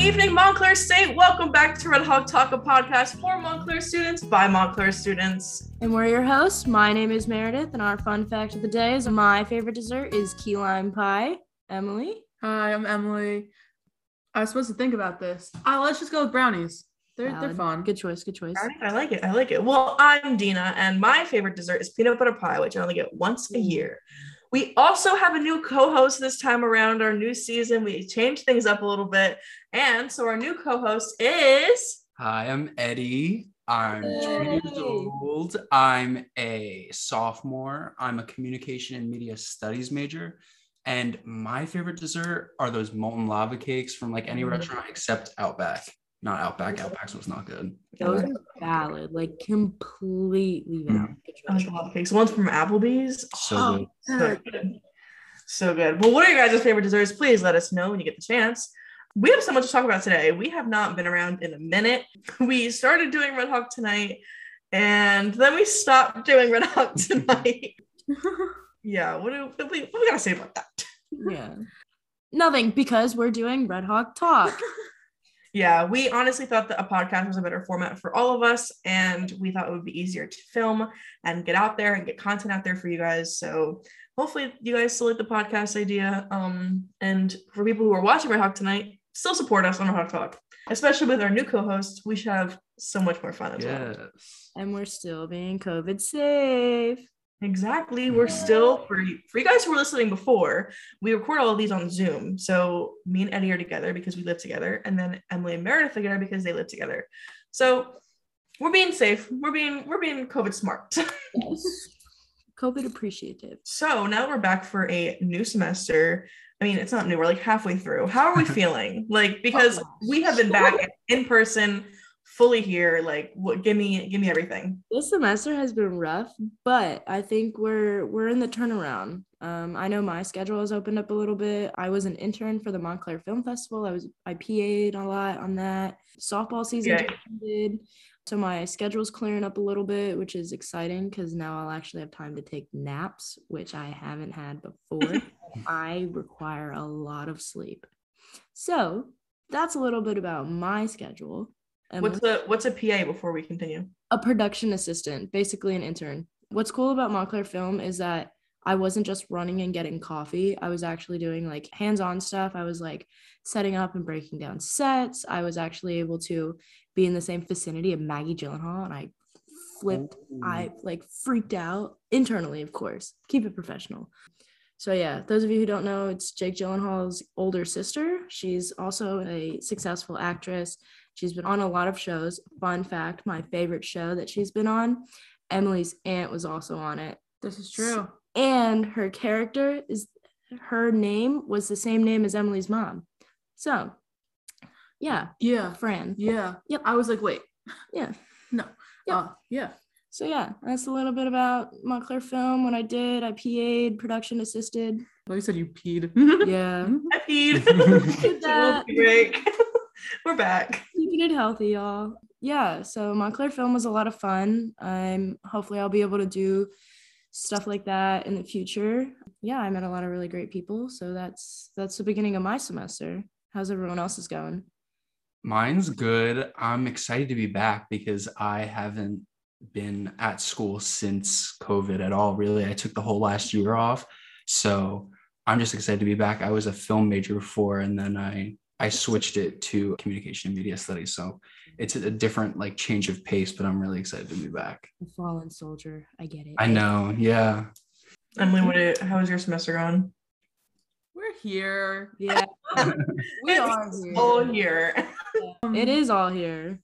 evening, Montclair State. Welcome back to Red Hawk Talk, a podcast for Montclair students by Montclair students. And we're your hosts. My name is Meredith, and our fun fact of the day is my favorite dessert is key lime pie. Emily? Hi, I'm Emily. I was supposed to think about this. Uh, let's just go with brownies. They're they're fun. Good choice. Good choice. I like it. I like it. Well, I'm Dena, and my favorite dessert is peanut butter pie, which I only get once a year. We also have a new co-host this time around our new season. We changed things up a little bit. And so our new co-host is Hi, I'm Eddie. I'm 20 years old. I'm a sophomore. I'm a communication and media studies major. And my favorite dessert are those molten lava cakes from like any Mm. restaurant except Outback. Not Outback. Outback's was not good. Those are valid, like completely valid. Good I like a lot of cakes. One's from Applebee's. So Oh, good. so good. So good. Well, what are your guys' favorite desserts? Please let us know when you get the chance. We have so much to talk about today. We have not been around in a minute. We started doing Red Hawk tonight, and then we stopped doing Red Hawk tonight. yeah, what do, what we, what do we gotta say about that? Yeah. Nothing because we're doing Red Hawk Talk. Yeah, we honestly thought that a podcast was a better format for all of us, and we thought it would be easier to film and get out there and get content out there for you guys. So hopefully, you guys still like the podcast idea. Um, and for people who are watching Red Hawk tonight, still support us on Red Hawk Talk, especially with our new co-host. We should have so much more fun as well. Yes. and we're still being COVID safe. Exactly. We're still for you, for you guys who were listening before. We record all of these on Zoom. So me and Eddie are together because we live together, and then Emily and Meredith together because they live together. So we're being safe. We're being we're being COVID smart. Yes. COVID appreciative. so now we're back for a new semester. I mean, it's not new. We're like halfway through. How are we feeling? Like because oh we have been back in person, fully here. Like, what? Give me give me everything. This semester has been rough, but I think we're we're in the turnaround. Um, I know my schedule has opened up a little bit. I was an intern for the Montclair Film Festival. I was I PA'd a lot on that. Softball season just ended, so my schedule's clearing up a little bit, which is exciting because now I'll actually have time to take naps, which I haven't had before. I require a lot of sleep, so that's a little bit about my schedule. What's a what's a PA before we continue? a production assistant, basically an intern. What's cool about Montclair Film is that I wasn't just running and getting coffee. I was actually doing like hands-on stuff. I was like setting up and breaking down sets. I was actually able to be in the same vicinity of Maggie Gyllenhaal, and I flipped. I like freaked out internally, of course. Keep it professional. So yeah, those of you who don't know, it's Jake Gyllenhaal's older sister. She's also a successful actress. She's been on a lot of shows. Fun fact, my favorite show that she's been on, Emily's aunt was also on it. This is true. And her character is her name was the same name as Emily's mom. So yeah, Yeah. Fran. Yeah. Yep. I was like, wait. Yeah. No. Yep. Uh, yeah. So yeah, that's a little bit about Montclair Film. When I did, I PA'd, production assisted. Well, you said you peed. Yeah. I peed. Did that. Little break. We're back. keeping it healthy, y'all. Yeah, so Montclair Film was a lot of fun. I'm hopefully I'll be able to do stuff like that in the future. Yeah, I met a lot of really great people, so that's that's the beginning of my semester. How's everyone else's going? Mine's good. I'm excited to be back because I haven't been at school since COVID at all, really. I took the whole last year off. So I'm just excited to be back. I was a film major before and then I I switched it to communication and media studies. So it's a different like change of pace, but I'm really excited to be back. A fallen soldier. I get it. I know. Yeah. Emily, what did, how was your semester going? We're here. Yeah, we It's are here. all here. It is all here.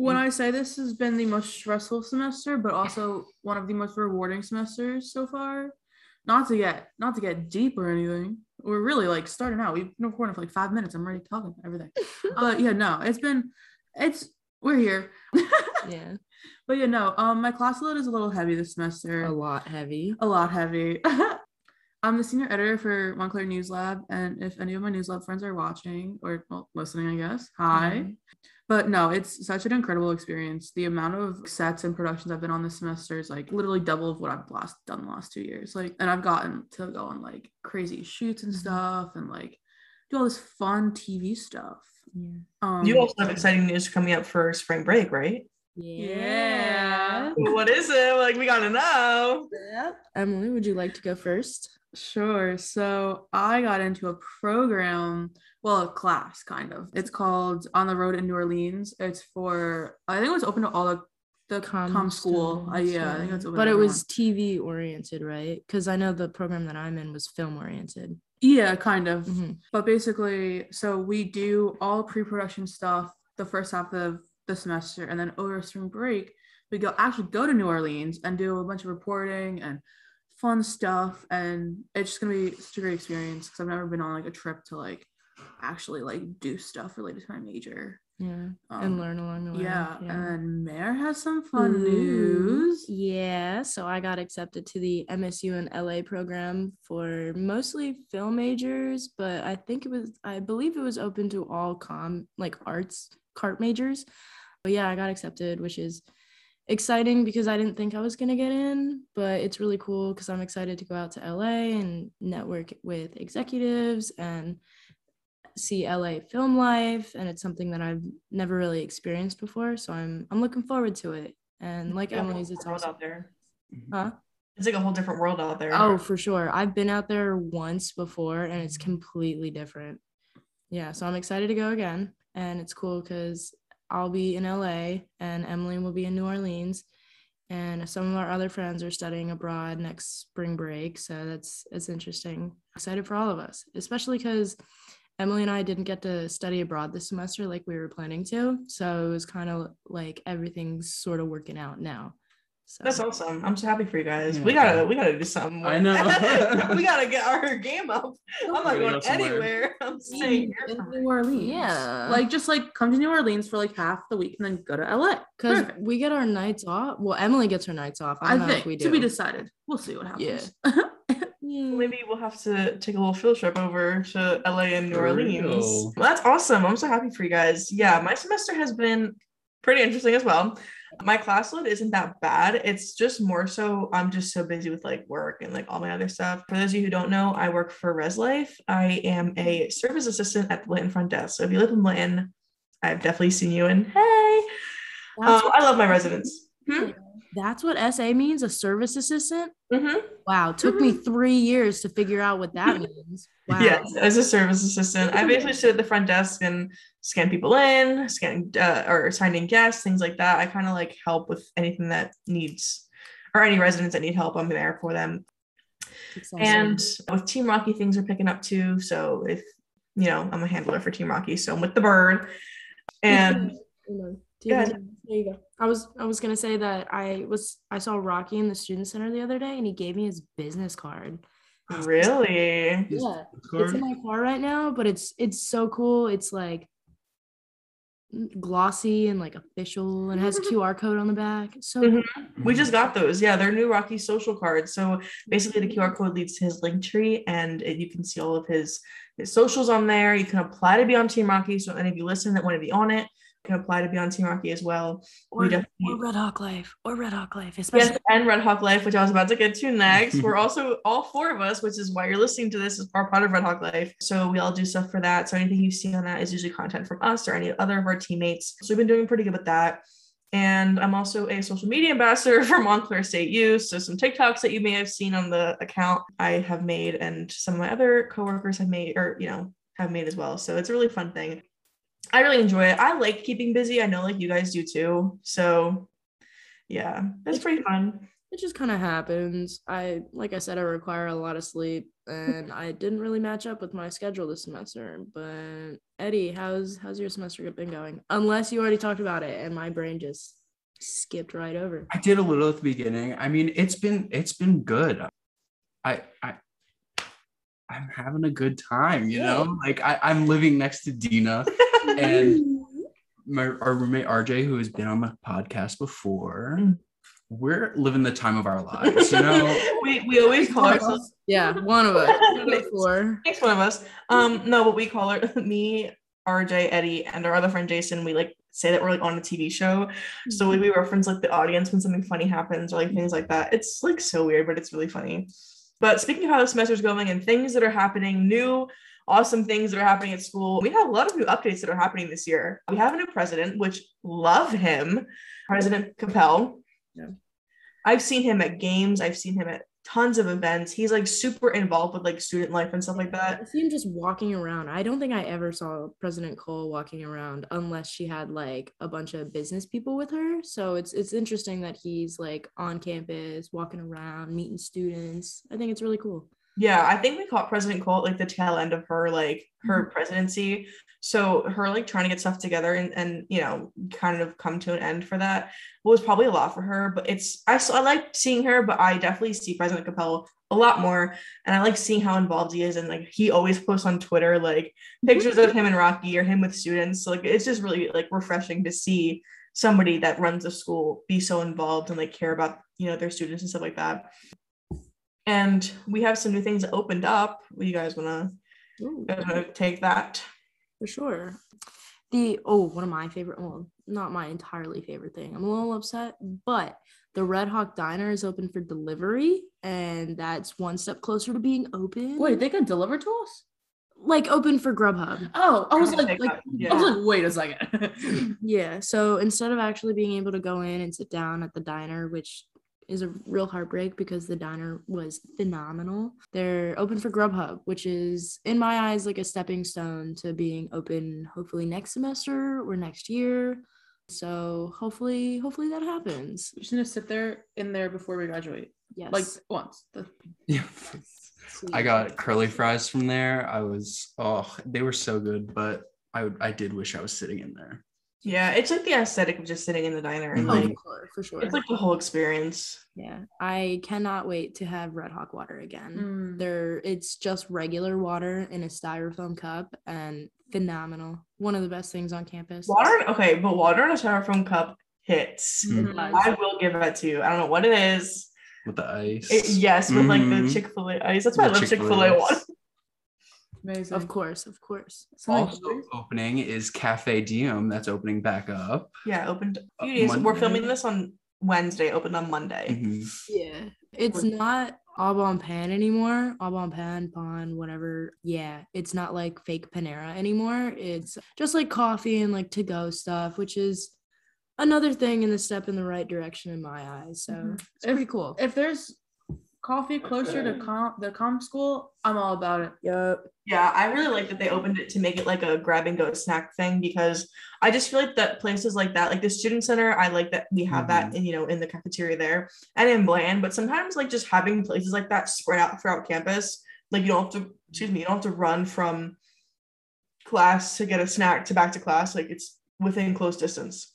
When I say this has been the most stressful semester, but also one of the most rewarding semesters so far. Not to get not to get deep or anything. We're really like starting out. We've been recording for like five minutes. I'm already talking about everything. uh yeah, no, it's been it's we're here. Yeah, but yeah, no, um my class load is a little heavy this semester. a lot heavy. a lot heavy. I'm the senior editor for Montclair News Lab, and if any of my News Lab friends are watching or well, listening, I guess, hi. Mhm. But no, it's such an incredible experience. The amount of sets and productions I've been on this semester is like literally double of what I've last done the last two years. Like, and I've gotten to go on like crazy shoots and Mhm. stuff, and like do all this fun TV stuff. Yeah. Um, You also have exciting news coming up for spring break, right? Yeah. What is it? Like we gotta know. Emily, would you like to go first? Sure. So I got into a program, well, a class kind of. It's called On the Road in New Orleans. It's for I think it was open to all the the com, school. Uh, yeah, I think it's open. But it everyone. was TV oriented, right? Because I know the program that I'm in was film oriented. yeah, kind of. Mhm. But basically, so we do all pre-production stuff the first half of the semester, and then over spring break, we go actually go to New Orleans and do a bunch of reporting and fun stuff. And it's just gonna be such a great experience because I've never been on like a trip to like actually like do stuff related to my major. Yeah. Um, and learn along the way. Yeah, and then Mer has some fun Ooh, news. Yeah, so I got accepted to the MSU and LA program for mostly film majors, but I think it was I believe it was open to all com like arts cart majors. But yeah, I got accepted, which is exciting because I didn't think I was gonna get in, but it's really cool because I'm excited to go out to LA and network with executives and see LA film life and it's something that I've never really experienced before so I'm I'm looking forward to it. And like Yeah, Emily's it's world also out there. Mm-hmm. huh? It's like a whole different world out there. oh for sure. I've been out there once before and it's completely different. Yeah so I'm excited to go again and it's cool because I'll be in LA and Emily will be in New Orleans and some of our other friends are studying abroad next spring break so that's it's interesting. Excited for all of us especially because Emily and I didn't get to study abroad this semester like we were planning to. So it was kind of like everything's sort of working out now. So That's awesome. I'm so happy for you guys. Yeah. We gotta we gotta do something. I know. we gotta get our game up. I'm not going anywhere. I'm staying here. in New Orleans. Yeah. Like just like come to New Orleans for like half the week and then go to LA. because we get our nights off. Well, Emily gets her nights off. I I, don't know think if we do. to be decided. We'll see what happens. Yeah. Maybe we'll have to take a little field trip over to LA and New For Orleans. Well, that's awesome. I'm so happy for you guys. Yeah, my semester has been pretty interesting as well. My class load isn't that bad. It's just more so I'm just so busy with like work and like all my other stuff. For those of you who don't know, I work for Res Life. I am a service assistant at the Linton front desk. So if you live in Linton, I've definitely seen you and hey, um, I love my residents. Hmm? That's what SA means, a service assistant. Mhm. Wow, took me three years to figure out what that means. Wow. Yes, as a service assistant, I basically sit at the front desk and scan people in, scan uh, or sign in guests, things like that. I kind of like help with anything that needs or any residents that need help. I'm there for them. Exciting. And with Team Rocky, things are picking up too. So if you know, I'm a handler for Team Rocky, so I'm with the bird. And Hold on. Do Go you ahead. There you go. I was I was gonna say that I was I saw Rocky in the student center the other day and he gave me his business card. really, His Yeah, card? It's in my car right now, but it's it's so cool. It's like glossy and like official and has a QR code on the back. It's so Mhm. we just got those. Yeah, they're new Rocky social cards. So basically, the QR code leads to his Linktree, and it, you can see all of his his socials on there. You can apply to be on Team Rocky. So any of you listen that want to be on it can apply to be on Team Rocky as well. or, we or Red Hawk Life or Red Hawk Life, especially Yes, and Red Hawk Life, which I was about to get to next. We're also all four of us, which is why you're listening to this, is are part of Red Hawk Life. So we all do stuff for that. So anything you see on that is usually content from us or any other of our teammates. So we've been doing pretty good with that. And I'm also a social media ambassador for Montclair State U. So some TikToks that you may have seen on the account I have made, and some of my other coworkers have made, or you know, have made as well. So it's a really fun thing. I really enjoy it. I like keeping busy. I know like you guys do too. So yeah, it's pretty fun. it just kind of happens. I like I said, I require a lot of sleep, and I didn't really match up with my schedule this semester. But Eddie, how's how's your semester been going? Unless you already talked about it, and my brain just skipped right over. I did a little at the beginning. I mean, it's been it's been good. I I I'm having a good time, you know? Like I, I'm living next to Dena and my our roommate RJ, who has been on the podcast before. We're living the time of our lives, you know. we we always call ourselves Yeah, one of us. One of four. thanks one of us. Um no, but we call her me, RJ, Eddie, and our other friend Jason. We like say that we're like on a TV show. So we, we reference like the audience when something funny happens or like things like that. It's like so weird, but it's really funny. But speaking of how the semester's going and things that are happening new awesome things that are happening at school. We have a lot of new updates that are happening this year. We have a new president, which love him, President Koppell. Yeah. I've seen him at games. I've seen him at tons of events. He's like super involved with like student life and stuff like that. I see him just walking around. I don't think I ever saw President Cole walking around unless she had like a bunch of business people with her. So it's it's interesting that he's like on campus, walking around, meeting students. I think it's really cool. Yeah, I think we caught President Cole at like the tail end of her like her mm-hmm. presidency. So her like trying to get stuff together and and you know kind of come to an end for that was probably a lot for her. But it's I I like seeing her, but I definitely see President Koppell a lot more, and I like seeing how involved he is. And like he always posts on Twitter like mm-hmm. pictures of him and Rocky or him with students. So, like it's just really like refreshing to see somebody that runs a school be so involved and like care about you know their students and stuff like that. And we have some new things that opened up. What you guys wanna, Ooh, wanna take that? for sure. The oh, one of my favorite, well, not my entirely favorite thing. I'm a little upset, but the Red Hawk Diner is open for delivery, and that's one step closer to being open. Wait, they can deliver to us? like open for Grubhub. Oh, I was like, like that, I was like, wait a second. Yeah. So instead of actually being able to go in and sit down at the diner, which is a real heartbreak because the diner was phenomenal, they're open for Grubhub, which is, in my eyes, like a stepping stone to being open hopefully next semester or next year. So hopefully, hopefully that happens. We're just need to sit there in there before we graduate, Yes. like once. The- Yeah. I got curly fries from there. I was oh, they were so good, but I I did wish I was sitting in there. Yeah, it's like the aesthetic of just sitting in the diner and Oh, like for sure, for sure. it's like the whole experience. yeah, I cannot wait to have Red Hawk water again. Mm. There, it's just regular water in a styrofoam cup and phenomenal. One of the best things on campus. Water, okay, but water in a styrofoam cup hits. It Mhm. I will give that to you. I don't know what it is. With the ice. It- yes, with like the Mhm. Chick Fil A ice. That's why I love Chick Chick-fil-A Fil A ice. one. Amazing. Of course, of course. Something Also weird? opening is Cafe Diem that's opening back up. Yeah, opened a few Uh, days. We're filming this on Wednesday. Opened on Monday. Mhm. Yeah. It's not Au Bon Pain anymore. Au Bon Pain, Pan, whatever. Yeah. It's not like fake Panera anymore. It's just like coffee and like to go stuff, which is another thing in the step in the right direction in my eyes. So Mhm. it's pretty cool. If there's coffee closer to comp the comp school, I'm all about it. Yep. Yeah, I really like that they opened it to make it like a grab and go snack thing because I just feel like that places like that, like the student center, I like that we have that mm-hmm. in you know in the cafeteria there and in Bland, but sometimes like just having places like that spread out throughout campus, like you don't have to excuse me, you don't have to run from class to get a snack to back to class, like it's within close distance.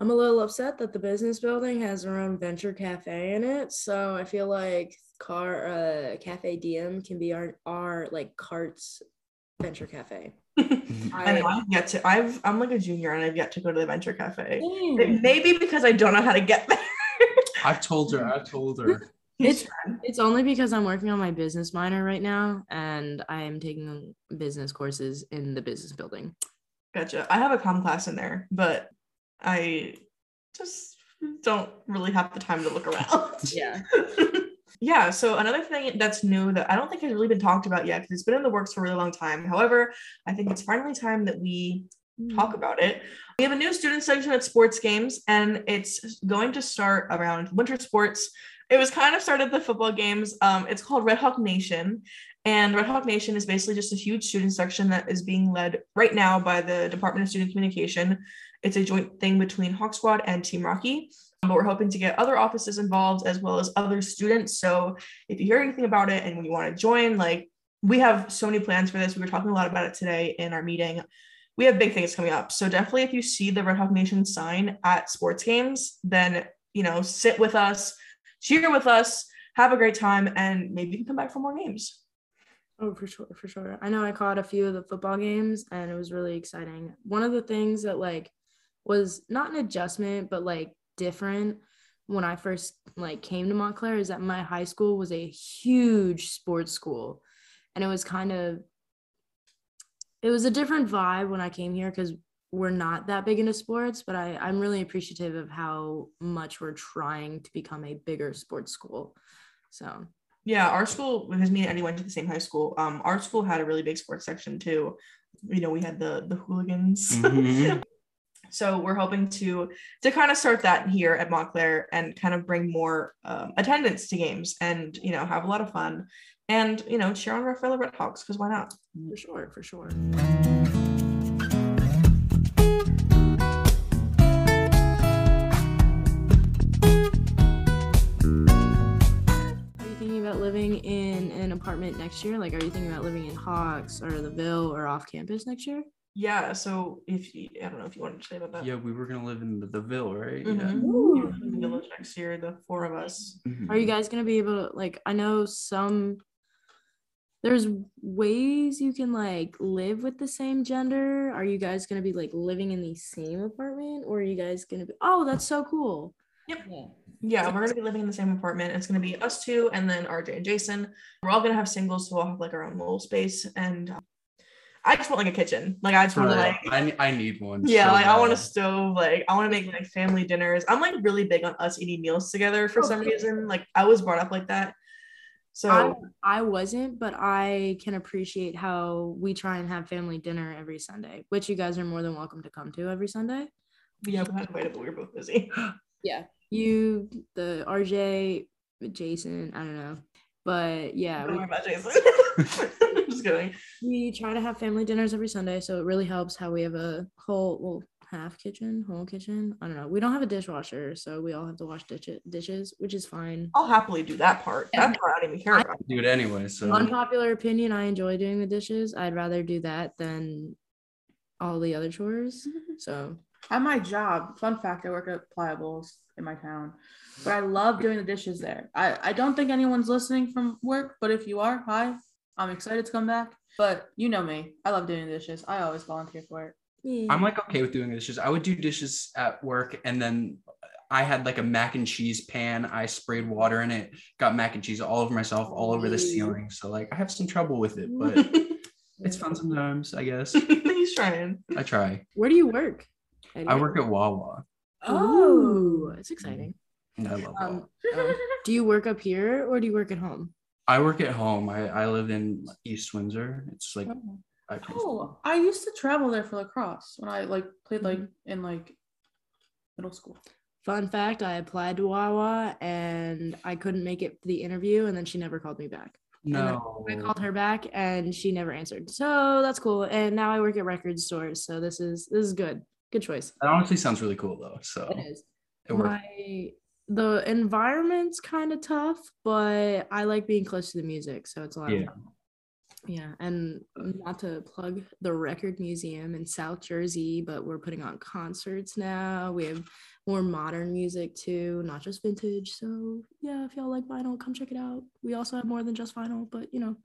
I'm a little upset that the business building has their own venture cafe in it. So I feel like car uh cafe diem can be our our like carts venture cafe. I know I've yet to I've I'm like a junior and I've yet to go to the venture cafe. Dang. It because I don't know how to get there. I've told her, I've told her. It's it's only because I'm working on my business minor right now and I am taking business courses in the business building. Gotcha. I have a com class in there, but I just don't really have the time to look around. Yeah. Yeah. So another thing that's new that I don't think has really been talked about yet because it's been in the works for a really long time. However, I think it's finally time that we talk about it. We have a new student section at sports games, and it's going to start around winter sports. It was kind of started the football games. Um, it's called Red Hawk Nation, and Red Hawk Nation is basically just a huge student section that is being led right now by the Department of Student Communication. It's a joint thing between Hawk Squad and Team Rocky. But we're hoping to get other offices involved as well as other students. So if you hear anything about it and you want to join, like we have so many plans for this. We were talking a lot about it today in our meeting. We have big things coming up. So definitely if you see the Red Hawk Nation sign at sports games, then you know, sit with us, cheer with us, have a great time, and maybe you can come back for more games. Oh, for sure, for sure. I know I caught a few of the football games and it was really exciting. One of the things that like was not an adjustment, but like different when I first like came to Montclair is that my high school was a huge sports school. And it was kind of it was a different vibe when I came here because we're not that big into sports, but I, I'm really appreciative of how much we're trying to become a bigger sports school. So Yeah, our school because me and Eddie went to the same high school. Um, our school had a really big sports section too. You know, we had the the hooligans. Mhm. so we're hoping to to kind of start that here at Montclair and kind of bring more um, attendance to games and you know have a lot of fun and you know cheer on our fellow Red Hawks because why not? For sure, for sure. Are you thinking about living in an apartment next year? Like, are you thinking about living in Hawks or the Ville or off campus next year? Yeah. So if you, I don't know if you wanted to say about that. yeah, we were gonna live in the, the Ville, right? Mhm. Yeah. In the village next year, the four of us. Mhm. Are you guys gonna be able to like? I know some. There's ways you can like live with the same gender. Are you guys gonna be like living in the same apartment, or are you guys gonna be? Oh, that's so cool. Yep. Yeah. Yeah, we're gonna be living in the same apartment. It's gonna be us two, and then RJ and Jason. We're all gonna have singles, so we'll have like our own little space. And uh, I just want like a kitchen. Like I just want to Right. like, I, I need one. yeah, so like I want a stove. Like I want to make like family dinners. I'm like really big on us eating meals together for Oh, some reason. Like I was brought up like that. So I, I wasn't, but I can appreciate how we try and have family dinner every Sunday, which you guys are more than welcome to come to every Sunday. yeah, we had invited, but we were both busy. Yeah. You, the RJ, Jason, I don't know. But yeah, we, worry about Jason. just kidding. we try to have family dinners every Sunday. So it really helps how we have a whole, well, half kitchen, whole kitchen. I don't know. We don't have a dishwasher. So we all have to wash dish- dishes, which is fine. I'll happily do that part. That part I don't even care I- about. do it anyway. So Unpopular opinion, I enjoy doing the dishes. I'd rather do that than all the other chores. So At my job, fun fact, I work at Pliables in my town, but I love doing the dishes there. I, I don't think anyone's listening from work, but if you are, hi, I'm excited to come back. But you know me, I love doing the dishes. I always volunteer for it. yeah. I'm like okay with doing dishes. I would do dishes at work, and then I had like a mac and cheese pan. I sprayed water in it, got mac and cheese all over myself, all over the ceiling. So like I have some trouble with it, but it's fun sometimes. I guess He's trying. I try. Where do you work? I work at Wawa. Oh, it's exciting. I love Wawa. Um, um, do you work up here or do you work at home? I work at home. I, I live in East Windsor. It's like Oh. five minutes. Oh, I used to travel there for lacrosse when I like played like Mm-hmm. in like middle school. Fun fact: I applied to Wawa and I couldn't make it to the interview, and then she never called me back. no. I called her back and she never answered. So that's cool. And now I work at record stores. So this is this is good. Good choice. That honestly sounds really cool though. So It is. it works. My the environment's kind of tough, but I like being close to the music, so it's a lot of fun. Yeah, and not to plug the Record Museum in South Jersey, but we're putting on concerts now. We have more modern music too, not just vintage. So yeah, if y'all like vinyl, come check it out. We also have more than just vinyl, but you know,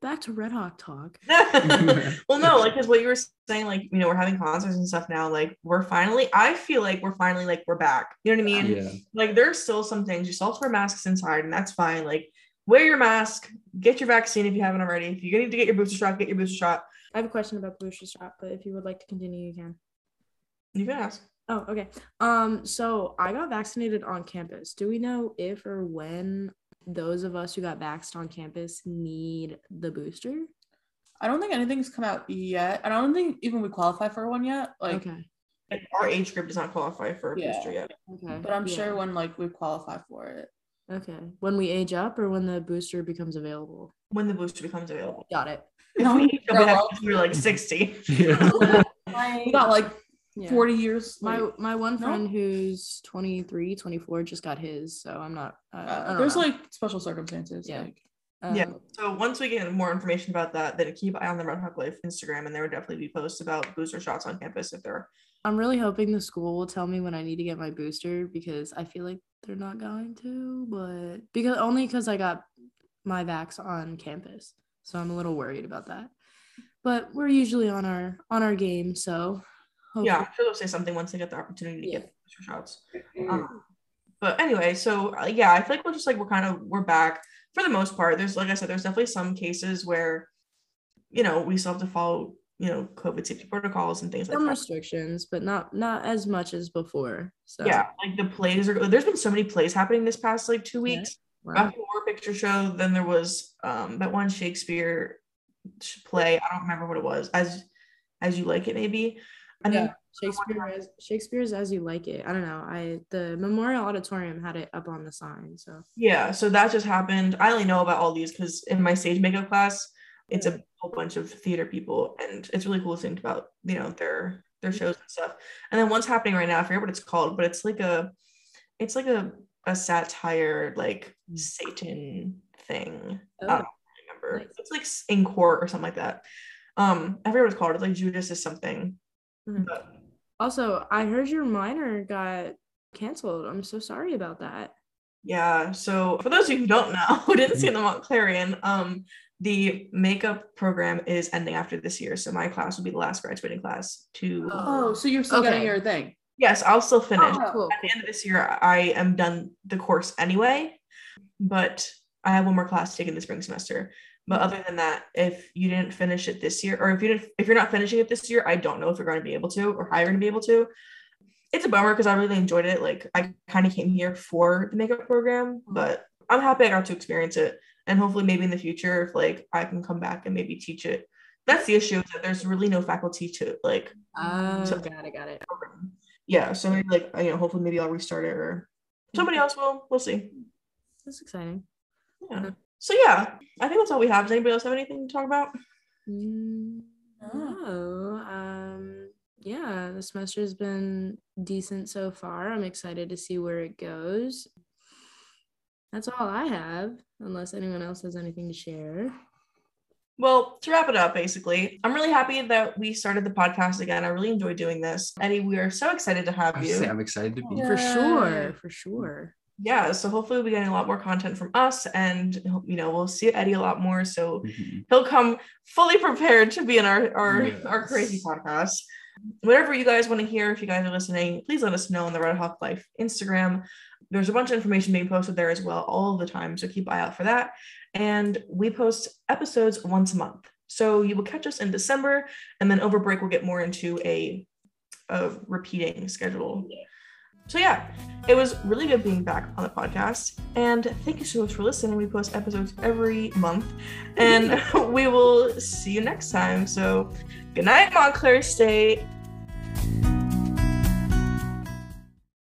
back to Red Hawk talk. well, no, like because what you were saying, like you know, we're having concerts and stuff now. Like we're finally, I feel like we're finally like we're back. You know what I mean? Yeah. Like there's still some things you still have to wear masks inside, and that's fine. Like wear your mask, get your vaccine if you haven't already. If you need to get your booster shot, get your booster shot. I have a question about the booster shot, but if you would like to continue, you can. You can ask. Oh, okay. Um, so I got vaccinated on campus. Do we know if or when those of us who got vaxxed on campus need the booster? I don't think anything's come out yet. and I don't think even we qualify for one yet. Like, okay. Like, our age group does not qualify for a Yeah. booster yet. Okay. but I'm yeah. sure when like we qualify for it. Okay. When we age up or when the booster becomes available? When the booster becomes available. Got it. No, we You'll be happy if you're like 60. Yeah. We got like yeah. 40 years. my like, my one No? friend who's 23, 24 just got his, so I'm not uh, I don't there's know. like special circumstances. Yeah. Like, Yeah. Um, So once we get more information about that, then keep an eye on the Red Hawk Life Instagram, and there would definitely be posts about booster shots on campus if there are. I'm really hoping the school will tell me when I need to get my booster because I feel like they're not going to, but because only because I got my vax on campus. So I'm a little worried about that. But we're usually on our on our game, so Yeah, I'm sure they'll say something once they get the opportunity to Yeah. get booster shots. Um, but anyway, so uh, yeah, I feel like we're just like we're kind of we're back for the most part. There's like I said, there's definitely some cases where, you know, we still have to follow you know COVID safety protocols and things like some that. restrictions, but not not as much as before. So Yeah, like the plays are. There's been so many plays happening this past like two Yeah. weeks. Wow. Rocky Picture Show. Then there was um that one Shakespeare play. I don't remember what it was. As as you like it, maybe. And then yeah, Shakespeare as Shakespeare's as you like it. I don't know. I the Memorial Auditorium had it up on the sign. So yeah, so that just happened. I only know about all these because in my stage makeup class, it's a whole bunch of theater people, and it's really cool to think about you know their their shows and stuff. And then one's happening right now. I forget what it's called, but it's like a it's like a a satire like Mm. Satan thing. Oh, I don't remember. nice. It's like in court or something like that. Um, I forget what it's called. It's like Judas is something. Mhm. But also I heard your minor got canceled. I'm so sorry about that. yeah. So for those of you who don't know, who didn't see the Montclarion, um, the makeup program is ending after this year. So my class will be the last graduating class to Oh, so you're still getting Okay. your thing. yes, I'll still oh, finish. Oh, cool. At the end of this year, I am done the course anyway, but I have one more class to take in the spring semester. But mm-hmm. other than that, if you didn't finish it this year, or if you didn't, if you're not finishing it this year, I don't know if you're going to be able to, or how you're going to be able to. It's a bummer because I really enjoyed it. Like I kind of came here for the makeup program, mm-hmm. but I'm happy I got to experience it, and hopefully, maybe in the future, if like I can come back and maybe teach it. That's the issue is that there's really no faculty to like Oh, So- got it, got it. Yeah, so maybe like you know, hopefully maybe I'll restart it or somebody else will. We'll see. That's exciting. Yeah. So yeah, I think that's all we have. Does anybody else have anything to talk about? Mm, No. Um yeah, the semester's been decent so far. I'm excited to see where it goes. That's all I have, unless anyone else has anything to share. Well, to wrap it up, basically, I'm really happy that we started the podcast again. I really enjoyed doing this. Eddie, we are so excited to have I you. I'm excited to be Yeah. For sure, for sure. Yeah, so hopefully we'll be getting a lot more content from us and you know, we'll see Eddie a lot more. So Mhm. he'll come fully prepared to be in our our, our crazy podcast. Whatever you guys want to hear, if you guys are listening, please let us know on the Red Hawk Life Instagram. There's a bunch of information being posted there as well all the time, so keep eye out for that. And we post episodes once a month, so you will catch us in December, and then over break we'll get more into a, a repeating schedule. So yeah, it was really good being back on the podcast, and thank you so much for listening. We post episodes every month, and we will see you next time. So, good night, Montclair State.